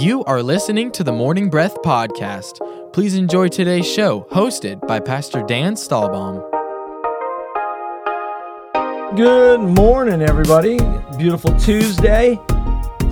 You are listening to the Morning Breath Podcast. Please enjoy today's show, hosted by Pastor Dan Stahlbaum. Good morning, everybody. Beautiful Tuesday.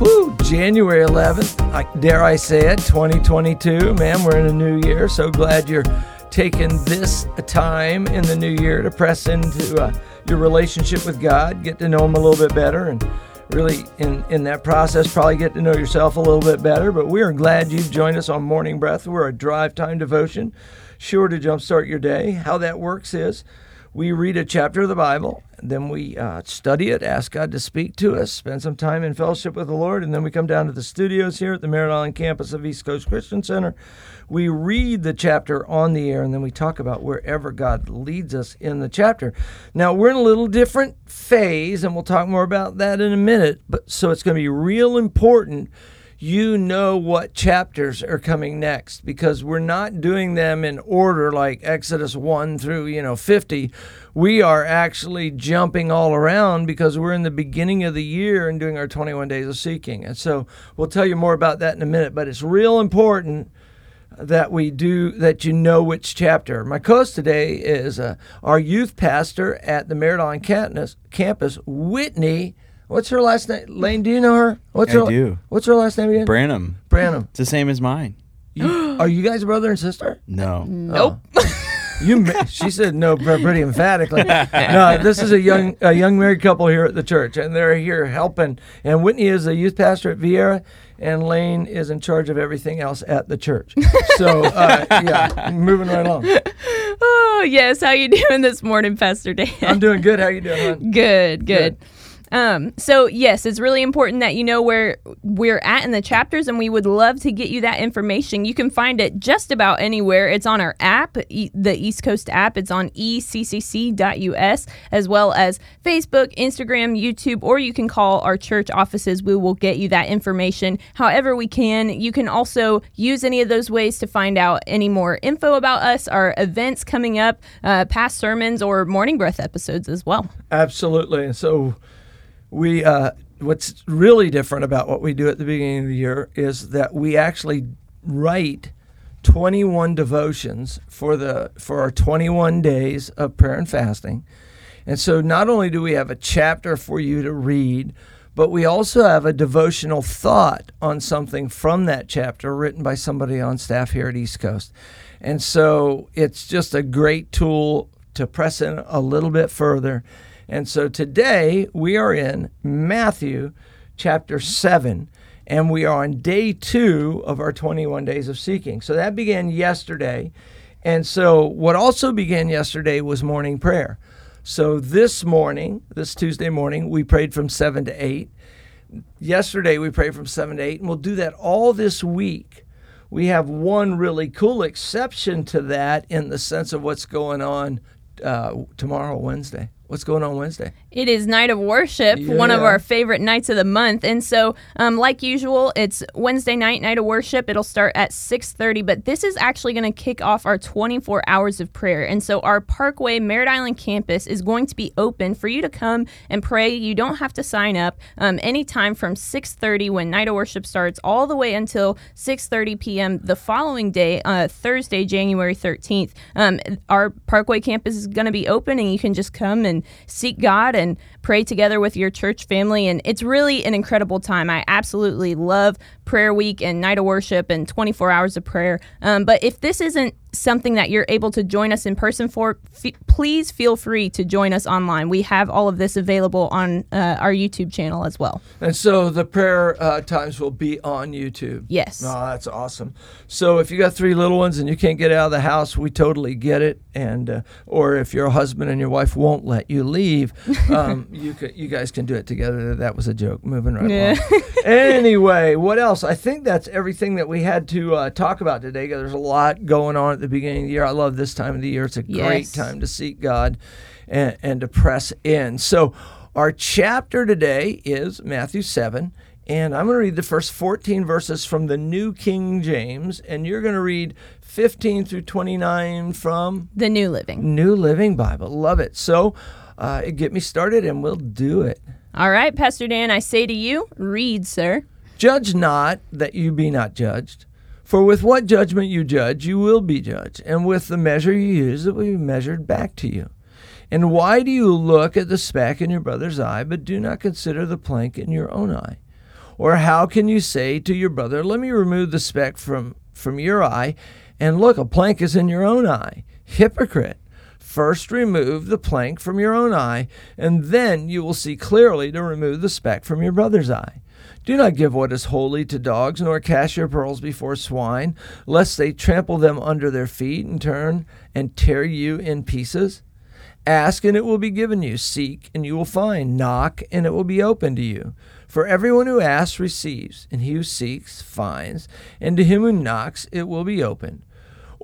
Woo, January 11th. I, dare I say it, 2022. Man, we're in a new year. So glad you're taking this time in the new year to press into uh, your relationship with God, get to know Him a little bit better, and really in, in that process probably get to know yourself a little bit better. But we are glad you've joined us on Morning Breath. We're a drive time devotion, sure to jumpstart your day. How that works is we read a chapter of the Bible, then we uh, study it, ask God to speak to us, spend some time in fellowship with the Lord, and then we come down to the studios here at the Merritt Island campus of East Coast Christian Center. We read the chapter on the air, and then we talk about wherever God leads us in the chapter. Now, we're in a little different phase, and we'll talk more about that in a minute, but so it's going to be real important you know what chapters are coming next because we're not doing them in order like Exodus 1 through, you know, 50. We are actually jumping all around because we're in the beginning of the year and doing our 21 days of seeking. And so we'll tell you more about that in a minute, but it's real important that we do that you know which chapter. My co-host today is uh, our youth pastor at the Merritt Island campus, Whitney What's her last name? Lane, do you know her? What's I her, do. What's her last name again? Branham. Branham. It's the same as mine. You, are you guys brother and sister? No. Nope. You, she said no pretty emphatically. No, this is a young a young married couple here at the church, and they're here helping. And Whitney is a youth pastor at Viera, and Lane is in charge of everything else at the church. So uh, yeah, moving right along. Oh yes, how you doing this morning, Pastor Dan? I'm doing good. How you doing? Hon? Good, good. good. Um, so yes, it's really important that you know where we're at in the chapters, and we would love to get you that information. You can find it just about anywhere. It's on our app, e- the East Coast app. It's on eccc.us, as well as Facebook, Instagram, YouTube, or you can call our church offices. We will get you that information however we can. You can also use any of those ways to find out any more info about us, our events coming up, uh, past sermons, or morning breath episodes as well. Absolutely. And so we uh, what's really different about what we do at the beginning of the year is that we actually write 21 devotions for the for our 21 days of prayer and fasting. And so not only do we have a chapter for you to read, but we also have a devotional thought on something from that chapter written by somebody on staff here at East Coast. And so it's just a great tool to press in a little bit further and so today we are in Matthew chapter 7, and we are on day two of our 21 days of seeking. So that began yesterday. And so what also began yesterday was morning prayer. So this morning, this Tuesday morning, we prayed from 7 to 8. Yesterday we prayed from 7 to 8, and we'll do that all this week. We have one really cool exception to that in the sense of what's going on uh, tomorrow, Wednesday. What's going on Wednesday? It is Night of Worship, yeah. one of our favorite nights of the month. And so, um, like usual, it's Wednesday night, Night of Worship. It'll start at 6.30, but this is actually going to kick off our 24 hours of prayer. And so our Parkway Merritt Island campus is going to be open for you to come and pray. You don't have to sign up um, anytime from 6.30 when Night of Worship starts all the way until 6.30 p.m. the following day, uh, Thursday, January 13th. Um, our Parkway campus is going to be open and you can just come and seek God and pray together with your church family. And it's really an incredible time. I absolutely love prayer week and night of worship and 24 hours of prayer. Um, but if this isn't something that you're able to join us in person for, f- please feel free to join us online. We have all of this available on uh, our YouTube channel as well. And so the prayer uh, times will be on YouTube. Yes. Oh, that's awesome. So if you got three little ones and you can't get out of the house, we totally get it. And uh, or if your husband and your wife won't let you leave, um, you could, you guys can do it together. That was a joke. Moving right yeah. along. anyway, what else? I think that's everything that we had to uh, talk about today. There's a lot going on at the beginning of the year. I love this time of the year. It's a yes. great time to seek God and, and to press in. So, our chapter today is Matthew 7. And I'm going to read the first 14 verses from the New King James, and you're going to read 15 through 29 from the New Living. New Living Bible. Love it. So, uh, get me started, and we'll do it. All right, Pastor Dan, I say to you, read, sir. Judge not that you be not judged. For with what judgment you judge, you will be judged, and with the measure you use, it will be measured back to you. And why do you look at the speck in your brother's eye, but do not consider the plank in your own eye? Or how can you say to your brother, Let me remove the speck from, from your eye, and look, a plank is in your own eye? Hypocrite! First remove the plank from your own eye, and then you will see clearly to remove the speck from your brother's eye. Do not give what is holy to dogs, nor cast your pearls before swine, lest they trample them under their feet and turn and tear you in pieces. Ask, and it will be given you. Seek, and you will find. Knock, and it will be opened to you. For everyone who asks receives, and he who seeks finds, and to him who knocks it will be opened.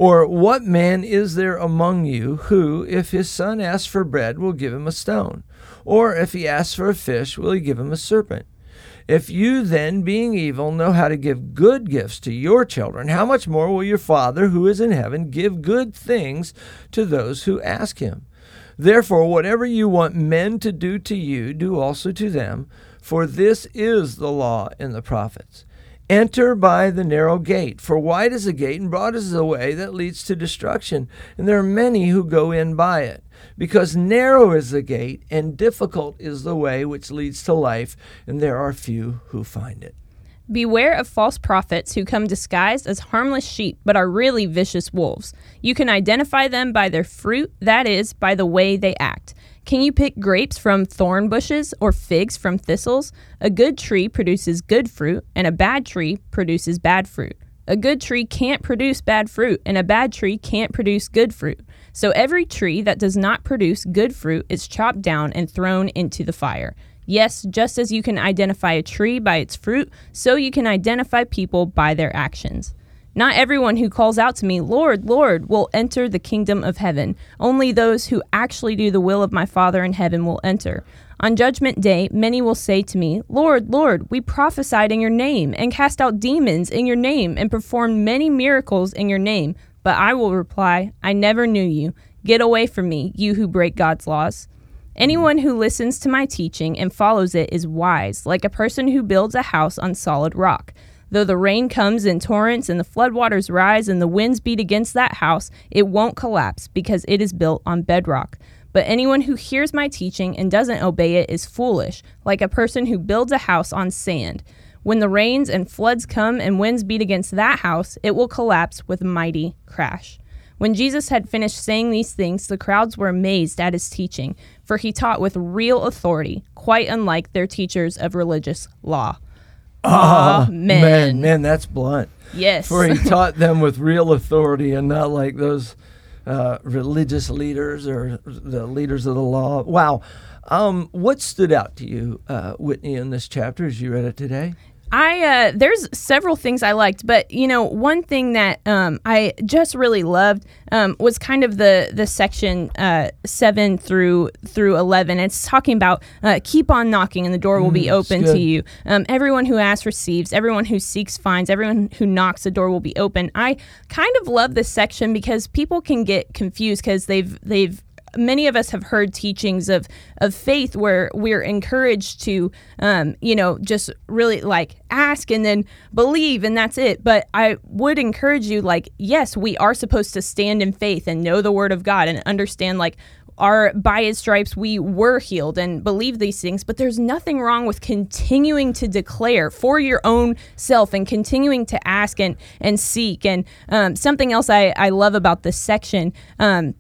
Or what man is there among you who, if his son asks for bread, will give him a stone? Or if he asks for a fish, will he give him a serpent? If you then, being evil, know how to give good gifts to your children, how much more will your Father who is in heaven give good things to those who ask him? Therefore, whatever you want men to do to you, do also to them, for this is the law and the prophets. Enter by the narrow gate, for wide is the gate and broad is the way that leads to destruction, and there are many who go in by it. Because narrow is the gate and difficult is the way which leads to life, and there are few who find it. Beware of false prophets who come disguised as harmless sheep but are really vicious wolves. You can identify them by their fruit, that is, by the way they act. Can you pick grapes from thorn bushes or figs from thistles? A good tree produces good fruit, and a bad tree produces bad fruit. A good tree can't produce bad fruit, and a bad tree can't produce good fruit. So every tree that does not produce good fruit is chopped down and thrown into the fire. Yes, just as you can identify a tree by its fruit, so you can identify people by their actions. Not everyone who calls out to me, Lord, Lord, will enter the kingdom of heaven. Only those who actually do the will of my Father in heaven will enter. On judgment day, many will say to me, Lord, Lord, we prophesied in your name, and cast out demons in your name, and performed many miracles in your name. But I will reply, I never knew you. Get away from me, you who break God's laws. Anyone who listens to my teaching and follows it is wise, like a person who builds a house on solid rock. Though the rain comes in torrents and the floodwaters rise and the winds beat against that house, it won't collapse because it is built on bedrock. But anyone who hears my teaching and doesn't obey it is foolish, like a person who builds a house on sand. When the rains and floods come and winds beat against that house, it will collapse with mighty crash. When Jesus had finished saying these things, the crowds were amazed at his teaching, for he taught with real authority, quite unlike their teachers of religious law. Ah, man, man, that's blunt. Yes. For he taught them with real authority and not like those uh, religious leaders or the leaders of the law. Wow. Um, what stood out to you, uh, Whitney, in this chapter as you read it today? I uh, there's several things I liked, but you know one thing that um, I just really loved um, was kind of the the section uh, seven through through eleven. It's talking about uh, keep on knocking and the door will be mm, open to you. Um, everyone who asks receives. Everyone who seeks finds. Everyone who knocks the door will be open. I kind of love this section because people can get confused because they've they've many of us have heard teachings of of faith where we're encouraged to um, you know just really like ask and then believe and that's it. But i would encourage you like yes we are supposed to stand in faith and know the word of god and understand like our by his stripes we were healed and believe these things. But there's nothing wrong with continuing to declare for your own self and continuing to ask and and seek. And um, something else I, I love about this section um,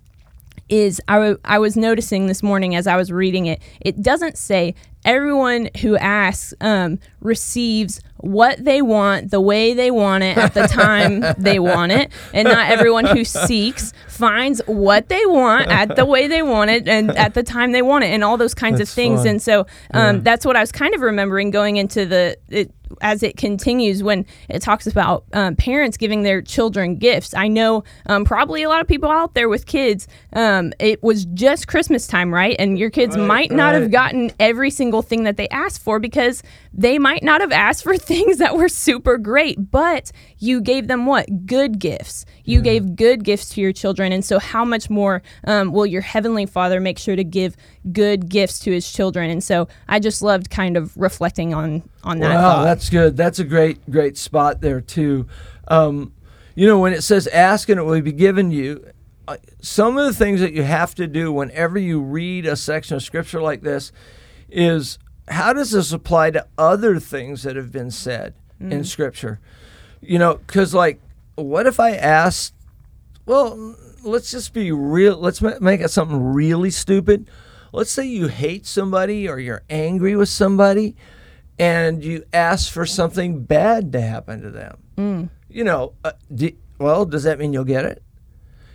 is I, w- I was noticing this morning as I was reading it, it doesn't say everyone who asks um, receives what they want the way they want it at the time they want it and not everyone who seeks finds what they want at the way they want it and at the time they want it and all those kinds that's of things fun. and so um, yeah. that's what i was kind of remembering going into the it, as it continues when it talks about um, parents giving their children gifts. I know um, probably a lot of people out there with kids. Um, it was just Christmas time, right? And your kids right, might not right. have gotten every single single thing that they asked for because they might not have asked for things that were super great, but you gave them what? Good gifts. You yeah. gave good gifts to your children. And so, how much more um, will your Heavenly Father make sure to give good gifts to His children? And so, I just loved kind of reflecting on, on that. Wow, thought. that's good. That's a great, great spot there, too. Um, you know, when it says ask and it will be given you, uh, some of the things that you have to do whenever you read a section of scripture like this is how does this apply to other things that have been said mm. in scripture? You know, because like, what if I asked, well, let's just be real, let's make it something really stupid. Let's say you hate somebody or you're angry with somebody and you ask for something bad to happen to them. Mm. You know, uh, do, well, does that mean you'll get it?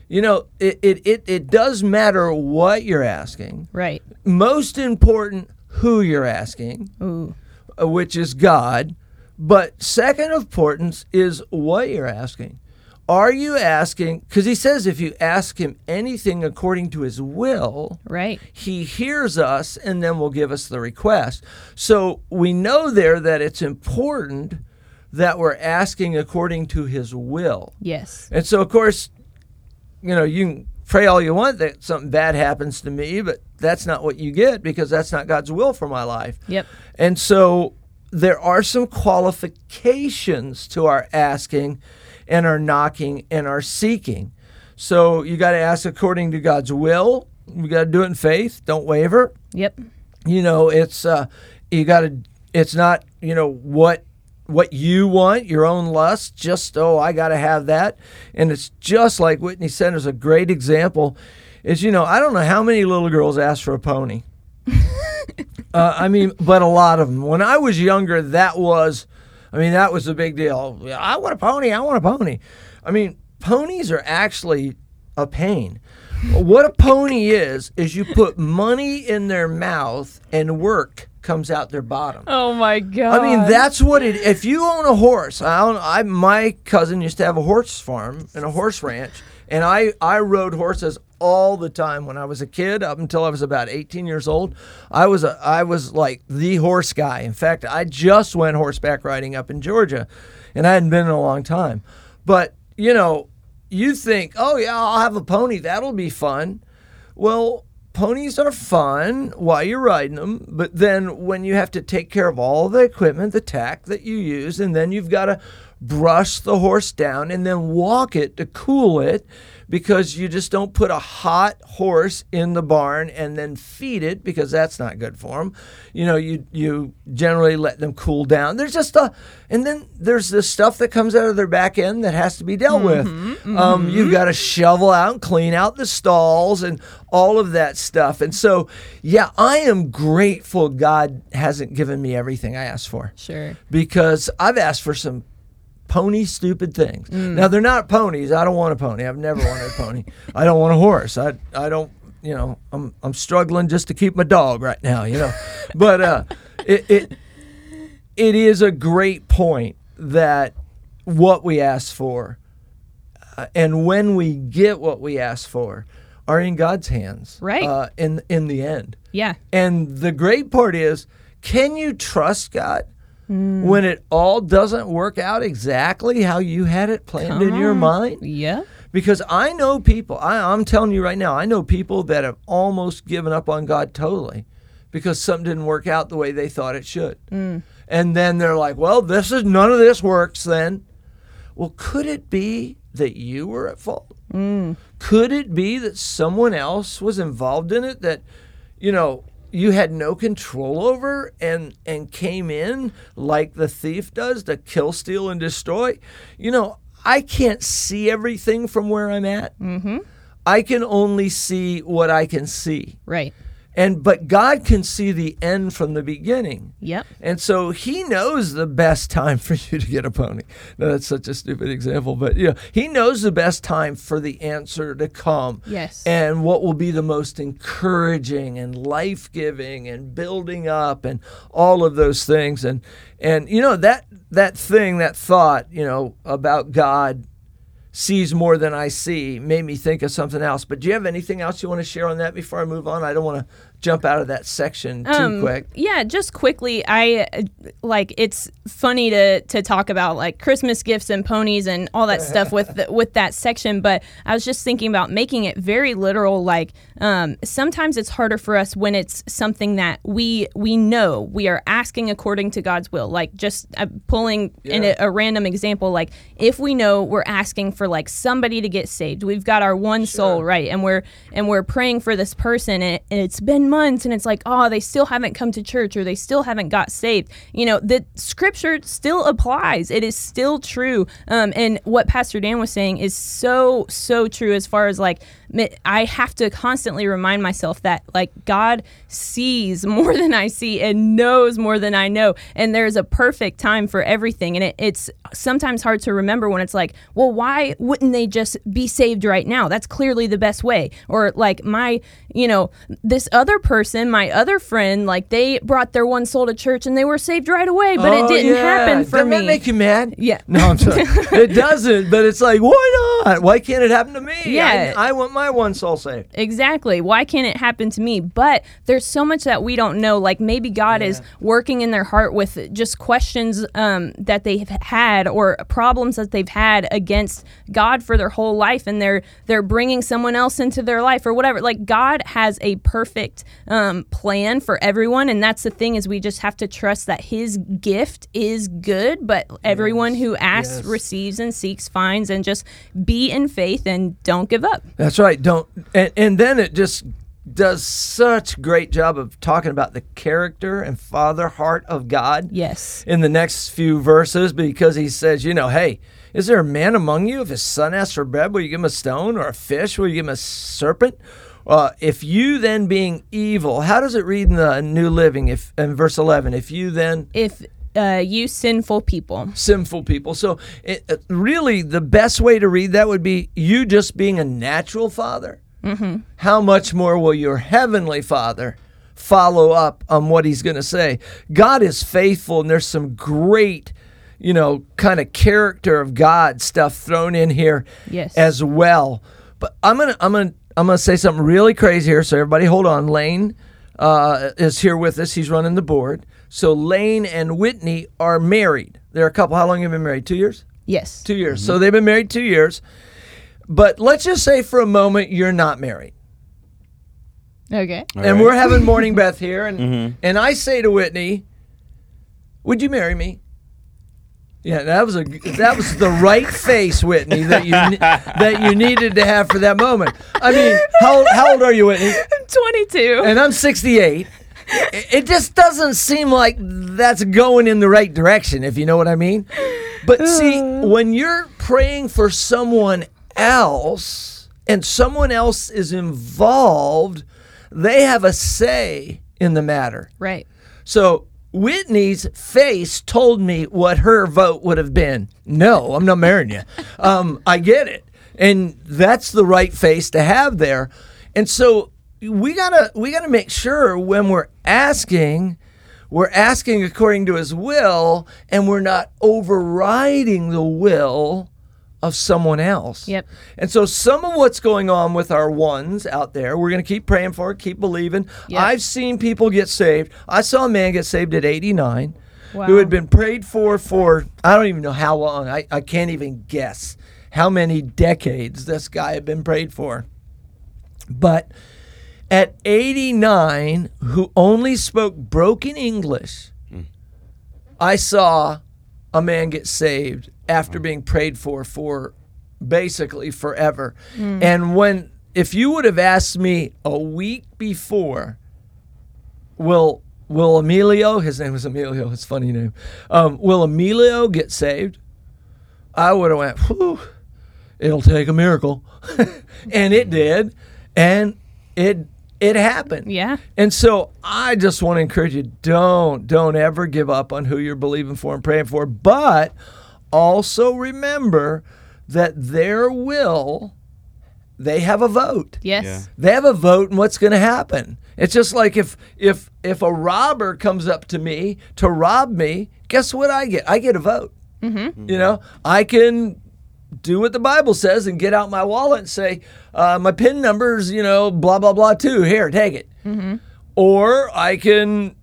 You know, it, it, it, it does matter what you're asking. Right. Most important, who you're asking, Ooh. Uh, which is God. But second of importance is what you're asking. Are you asking? Because he says if you ask him anything according to his will, right, he hears us and then will give us the request. So we know there that it's important that we're asking according to his will. Yes. And so, of course, you know, you can pray all you want that something bad happens to me, but that's not what you get because that's not God's will for my life. Yep. And so there are some qualifications to our asking and our knocking and our seeking. So you got to ask according to God's will. You got to do it in faith. Don't waver. Yep. You know, it's uh you got to it's not, you know, what what you want, your own lust, just, oh, I got to have that. And it's just like Whitney Center's a great example. Is, you know, I don't know how many little girls ask for a pony. uh, I mean, but a lot of them. When I was younger, that was, I mean, that was a big deal. I want a pony. I want a pony. I mean, ponies are actually a pain. What a pony is, is you put money in their mouth and work comes out their bottom. Oh my god! I mean, that's what it. If you own a horse, I, own, I my cousin used to have a horse farm and a horse ranch, and I I rode horses all the time when I was a kid up until I was about 18 years old. I was a I was like the horse guy. In fact, I just went horseback riding up in Georgia, and I hadn't been in a long time. But you know, you think, oh yeah, I'll have a pony. That'll be fun. Well, ponies are fun while you're riding them, but then when you have to take care of all the equipment, the tack that you use, and then you've got to brush the horse down and then walk it to cool it because you just don't put a hot horse in the barn and then feed it because that's not good for them. You know, you you generally let them cool down. There's just a, and then there's this stuff that comes out of their back end that has to be dealt mm-hmm, with. Mm-hmm. Um, you've got to shovel out and clean out the stalls and all of that stuff. And so, yeah, I am grateful God hasn't given me everything I asked for. Sure. Because I've asked for some pony stupid things. Mm. Now they're not ponies. I don't want a pony. I've never wanted a pony. I don't want a horse. I I don't. You know, I'm I'm struggling just to keep my dog right now. You know, but uh, it it it is a great point that what we ask for, uh, and when we get what we ask for, are in God's hands. Right. Uh, in in the end. Yeah. And the great part is, can you trust God? Mm. when it all doesn't work out exactly how you had it planned Come in your mind. Yeah. Because I know people, I, I'm telling you right now, I know people that have almost given up on God totally because something didn't work out the way they thought it should. Mm. And then they're like, well, this is none of this works then. Well, could it be that you were at fault? Mm. Could it be that someone else was involved in it that, you know, you had no control over and and came in like the thief does to kill steal and destroy. You know i can't see everything from where i'm at. Mm-hmm. i can only see what i can see. Right and but God can see the end from the beginning. Yep. And so he knows the best time for you to get a pony. No, that's such a stupid example, but you know, he knows the best time for the answer to come. Yes. And what will be the most encouraging and life-giving and building up and all of those things and and you know that that thing that thought, you know, about God sees more than I see made me think of something else. But do you have anything else you want to share on that before I move on? I don't want to jump out of that section too Um, quick. Yeah, just quickly, I like it's funny to to talk about like Christmas gifts and ponies and all that stuff with the, with that section, but I was just thinking about making it very literal. Like um, sometimes it's harder for us when it's something that we we know we are asking according to God's will. Like just uh, pulling in a, a random example, like if we know we're asking for like somebody to get saved, we've got our one soul right, and we're and we're praying for this person, and, and it's been months, and it's like oh they still haven't come to church or they still haven't got saved. You know the scripture still applies. It is still true. Um, and what Pastor Dan was saying is so so true as far as like I have to constantly remind myself that like God sees more than I see and knows more than I know, and there's a perfect time for everything. And it, it's sometimes hard to remember when it's like, well, why wouldn't they just be saved right now? That's clearly the best way. Or like my, you know, this other person, my other friend, like they brought their one soul to church and they were saved right away, but Oh, it didn't yeah. happen for Doesn't me. that make you mad? Yeah. No, I'm sorry. it doesn't, but it's like, why not? Why can't it happen to me? Yeah. I, I want my one soul saved. Exactly. Why can't it happen to me? But there's so much that we don't know. Like maybe God is working in their heart with just questions um, that they've had or problems that they've had against God for their whole life, and they're they're bringing someone else into their life or whatever. Like God has a perfect um, plan for everyone, and that's the thing is we just have to trust that His gift is good, but everyone who asks Yes. receives and seeks finds, and just be in faith and don't give up. That's right. Don't and, and then it just does such great job of talking about the character and father heart of God. Yes. In the next few verses, because he says, you know, hey, is there a man among you if his son asks for bread, will you give him a stone, or a fish, will you give him a serpent? Uh, if you then being evil, how does it read in the New Living? If in verse eleven, if you then if uh, you sinful people. sinful people. So, it, it- really, the best way to read that would be you just being a natural father. Mm-hmm. How much more will your heavenly father follow up on what he's going to say? God is faithful, and there's some great, you know, kind of character of God stuff thrown in here Yes. as well. But I'm gonna, I'm gonna, I'm gonna say something really crazy here. So everybody, hold on. Lane uh, is here with us. He's running the board. So Lane and Whitney are married. They're a couple. How long have you been married? Two years. Yes. Two years. So mm-hmm. they've been married two years. But let's just say for a moment you're not married, Okay. and we're having morning breath here, and mm-hmm. and I say to Whitney, "Would you marry me?" Yeah, that was a that was the right face, Whitney, that you that you needed to have for that moment. I mean, how how old are you, Whitney? I'm 22. And I'm 68. It just doesn't seem like that's going in the right direction, if you know what I mean. But see, when you're praying for someone else and someone else is involved, they have a say in the matter. right. So Whitney's face told me what her vote would have been. No, I'm not marrying you. Um, I get it, and that's the right face to have there. And so we gotta we gotta make sure when we're asking, we're asking according to His will, and we're not overriding the will of someone else. Yep. And so some of what's going on with our ones out there, we're going to keep praying for it, keep believing. Yep. I've seen people get saved. I saw a man get saved at 89 who had been prayed for for I don't even know how long. I, I can't even guess how many decades this guy had been prayed for. But at 89, who only spoke broken English, hmm. I saw a man get saved after hmm. being prayed for for basically forever. Hmm. And when if you would have asked me a week before, will will Emilio, his name was Emilio, his funny name, um, will Emilio get saved? I would have went, Whew, it'll take a miracle, and it did, and it it happened. Yeah. And so I just want to encourage you don't don't ever give up on who you're believing for and praying for, but also remember that their will they have a vote. Yes. Yeah. They have a vote in what's going to happen. It's just like if if if a robber comes up to me to rob me, guess what I get? I get a vote. Mm-hmm. You know, I can do what the Bible says and get out my wallet and say, uh, my PIN number's, you know, blah, blah, blah, too. Here, take it. or I can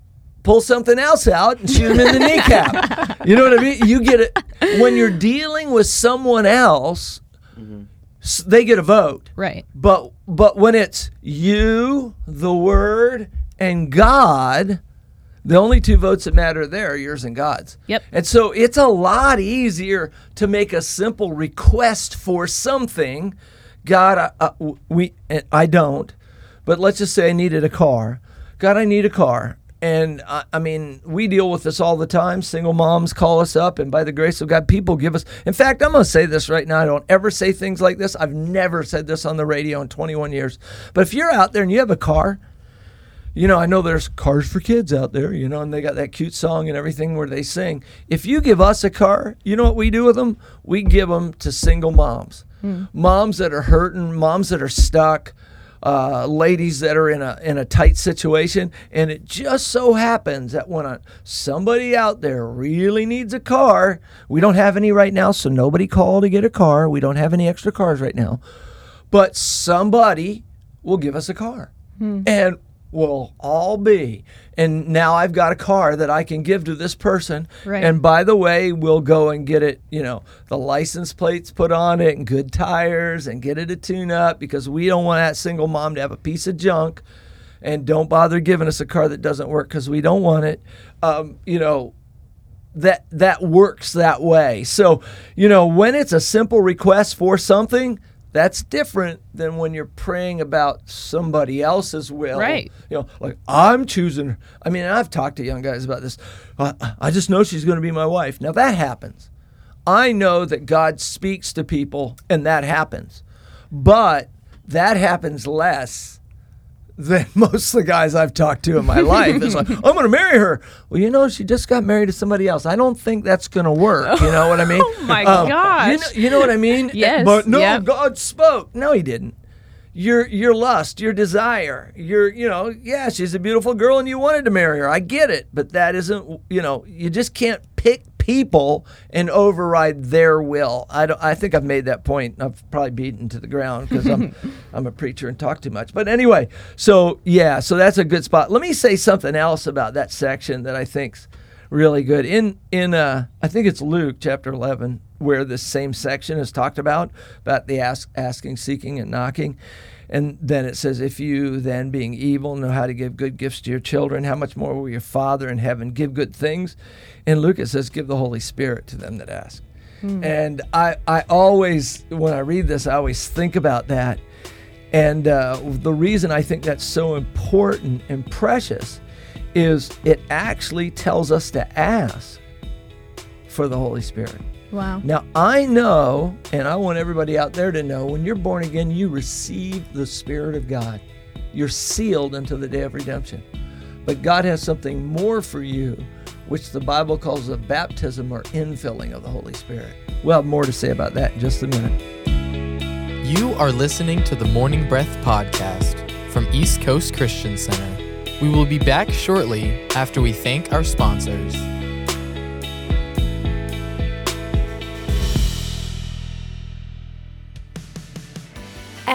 pull something else out and shoot him in the kneecap. You know what I mean? You get it when you're dealing with someone else. s- They get a vote, Right. but but when it's you, the Word, and God, the only two votes that matter there are yours and God's. Yep. And so it's a lot easier to make a simple request for something. God, I, I, we, I don't, but let's just say I needed a car. God, I need a car. And I, I mean, we deal with this all the time. Single moms call us up, and by the grace of God, people give us. In fact, I'm going to say this right now. I don't ever say things like this. I've never said this on the radio in 21 years. But if you're out there and you have a car, you know, I know there's cars for kids out there, you know, and they got that cute song and everything where they sing. If you give us a car, you know what we do with them? We give them to single moms, moms that are hurting, moms that are stuck, uh, ladies that are in a in a tight situation. And it just so happens that when a, somebody out there really needs a car, we don't have any right now, so nobody call to get a car. We don't have any extra cars right now, but somebody will give us a car and we'll all be and now i've got a car that i can give to this person Right. and by the way we'll go and get it you know the license plates put on it and good tires and get it a tune up because we don't want that single mom to have a piece of junk and don't bother giving us a car that doesn't work because we don't want it um, you know that that works that way. So, you know, when it's a simple request for something, that's different than when you're praying about somebody else's will. Right. You know, like I'm choosing. I mean, I've talked to young guys about this. I, I just know she's going to be my wife. Now that happens. I know that God speaks to people and that happens. But that happens less than most of the guys I've talked to in my life. It's like, I'm going to marry her. Well, you know, she just got married to somebody else. I don't think that's going to work. You know what I mean? Oh my um, You gosh. know, you know what I mean? Yes, But no, yep. God spoke. No, he didn't. Your your lust, your desire, your you know, yeah, she's a beautiful girl and you wanted to marry her. I get it, but that isn't you know, you just can't pick people and override their will. I don't, I think I've made that point. I've probably beaten to the ground because I'm I'm a preacher and talk too much. But anyway, so yeah, so that's a good spot. Let me say something else about that section that I think's really good. In in uh, I think it's Luke chapter 11 where this same section is talked about about the ask, asking, seeking, and knocking. And then it says, If you then, being evil, know how to give good gifts to your children, how much more will your Father in heaven give good things? And Luke, it says, Give the Holy Spirit to them that ask. And I, I always, when I read this, I always think about that. And uh, the reason I think that's so important and precious is it actually tells us to ask for the Holy Spirit. Wow. Now, I know, and I want everybody out there to know when you're born again, you receive the Spirit of God. You're sealed until the day of redemption. But God has something more for you, which the Bible calls a baptism or infilling of the Holy Spirit. We'll have more to say about that in just a minute. You are listening to the Morning Breath podcast from East Coast Christian Center. We will be back shortly after we thank our sponsors.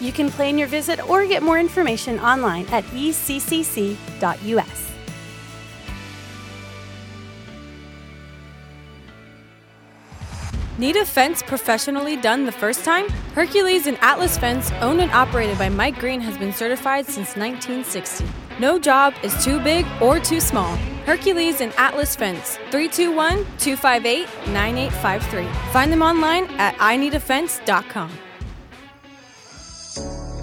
You can plan your visit or get more information online at eccc.us. Need a fence professionally done the first time? Hercules and Atlas Fence, owned and operated by Mike Green, has been certified since 1960. No job is too big or too small. Hercules and Atlas Fence, 321 258 9853. Find them online at ineedafence.com.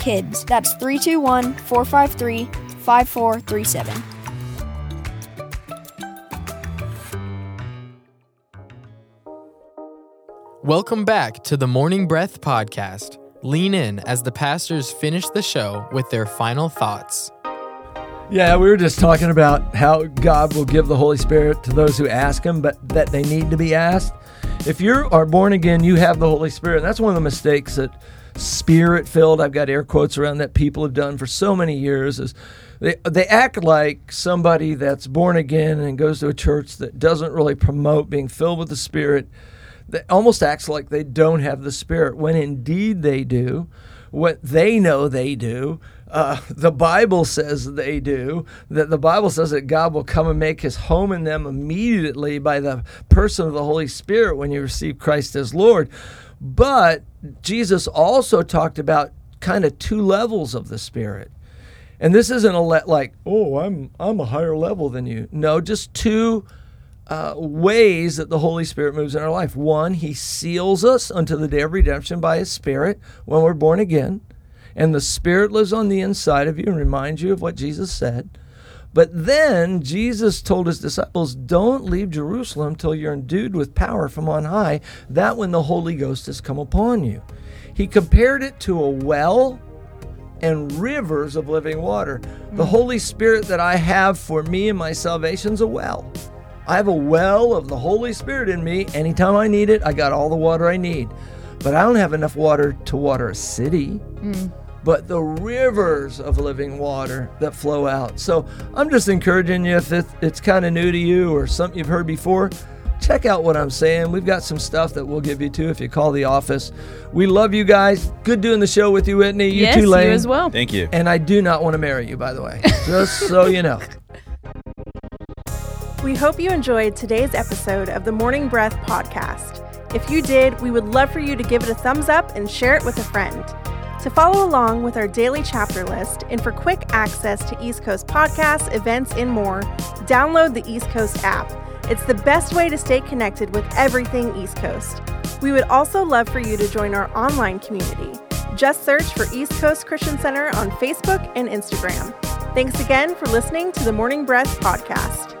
KIDS. That's 321 453 5437. Welcome back to the Morning Breath Podcast. Lean in as the pastors finish the show with their final thoughts. Yeah, we were just talking about how God will give the Holy Spirit to those who ask Him, but that they need to be asked. If you are born again, you have the Holy Spirit. That's one of the mistakes that spirit filled, I've got air quotes around that people have done for so many years is they, they act like somebody that's born again and goes to a church that doesn't really promote being filled with the Spirit, that almost acts like they don't have the Spirit, when indeed they do. What they know they do. Uh, the Bible says they do. That the Bible says that God will come and make his home in them immediately by the person of the Holy Spirit when you receive Christ as Lord. But Jesus also talked about kind of two levels of the Spirit. And this isn't a le- like, oh, I'm I'm a higher level than you. No, just two uh, ways that the Holy Spirit moves in our life. One, He seals us unto the day of redemption by His Spirit when we're born again, and the Spirit lives on the inside of you and reminds you of what Jesus said. But then Jesus told his disciples, Don't leave Jerusalem till you're endued with power from on high, that when the Holy Ghost has come upon you. He compared it to a well and rivers of living water. The Holy Spirit that I have for me and my salvation is a well. I have a well of the Holy Spirit in me. Anytime I need it, I got all the water I need. But I don't have enough water to water a city. Mm but the rivers of living water that flow out. So I'm just encouraging you if it's kind of new to you or something you've heard before, check out what I'm saying. We've got some stuff that we'll give you too if you call the office. We love you guys. Good doing the show with you, Whitney. You yes, too, Lane. you as well. Thank you. And I do not want to marry you, by the way, just so you know. We hope you enjoyed today's episode of the Morning Breath podcast. If you did, we would love for you to give it a thumbs up and share it with a friend. To follow along with our daily chapter list and for quick access to East Coast podcasts, events, and more, download the East Coast app. It's the best way to stay connected with everything East Coast. We would also love for you to join our online community. Just search for East Coast Christian Center on Facebook and Instagram. Thanks again for listening to the Morning Breath podcast.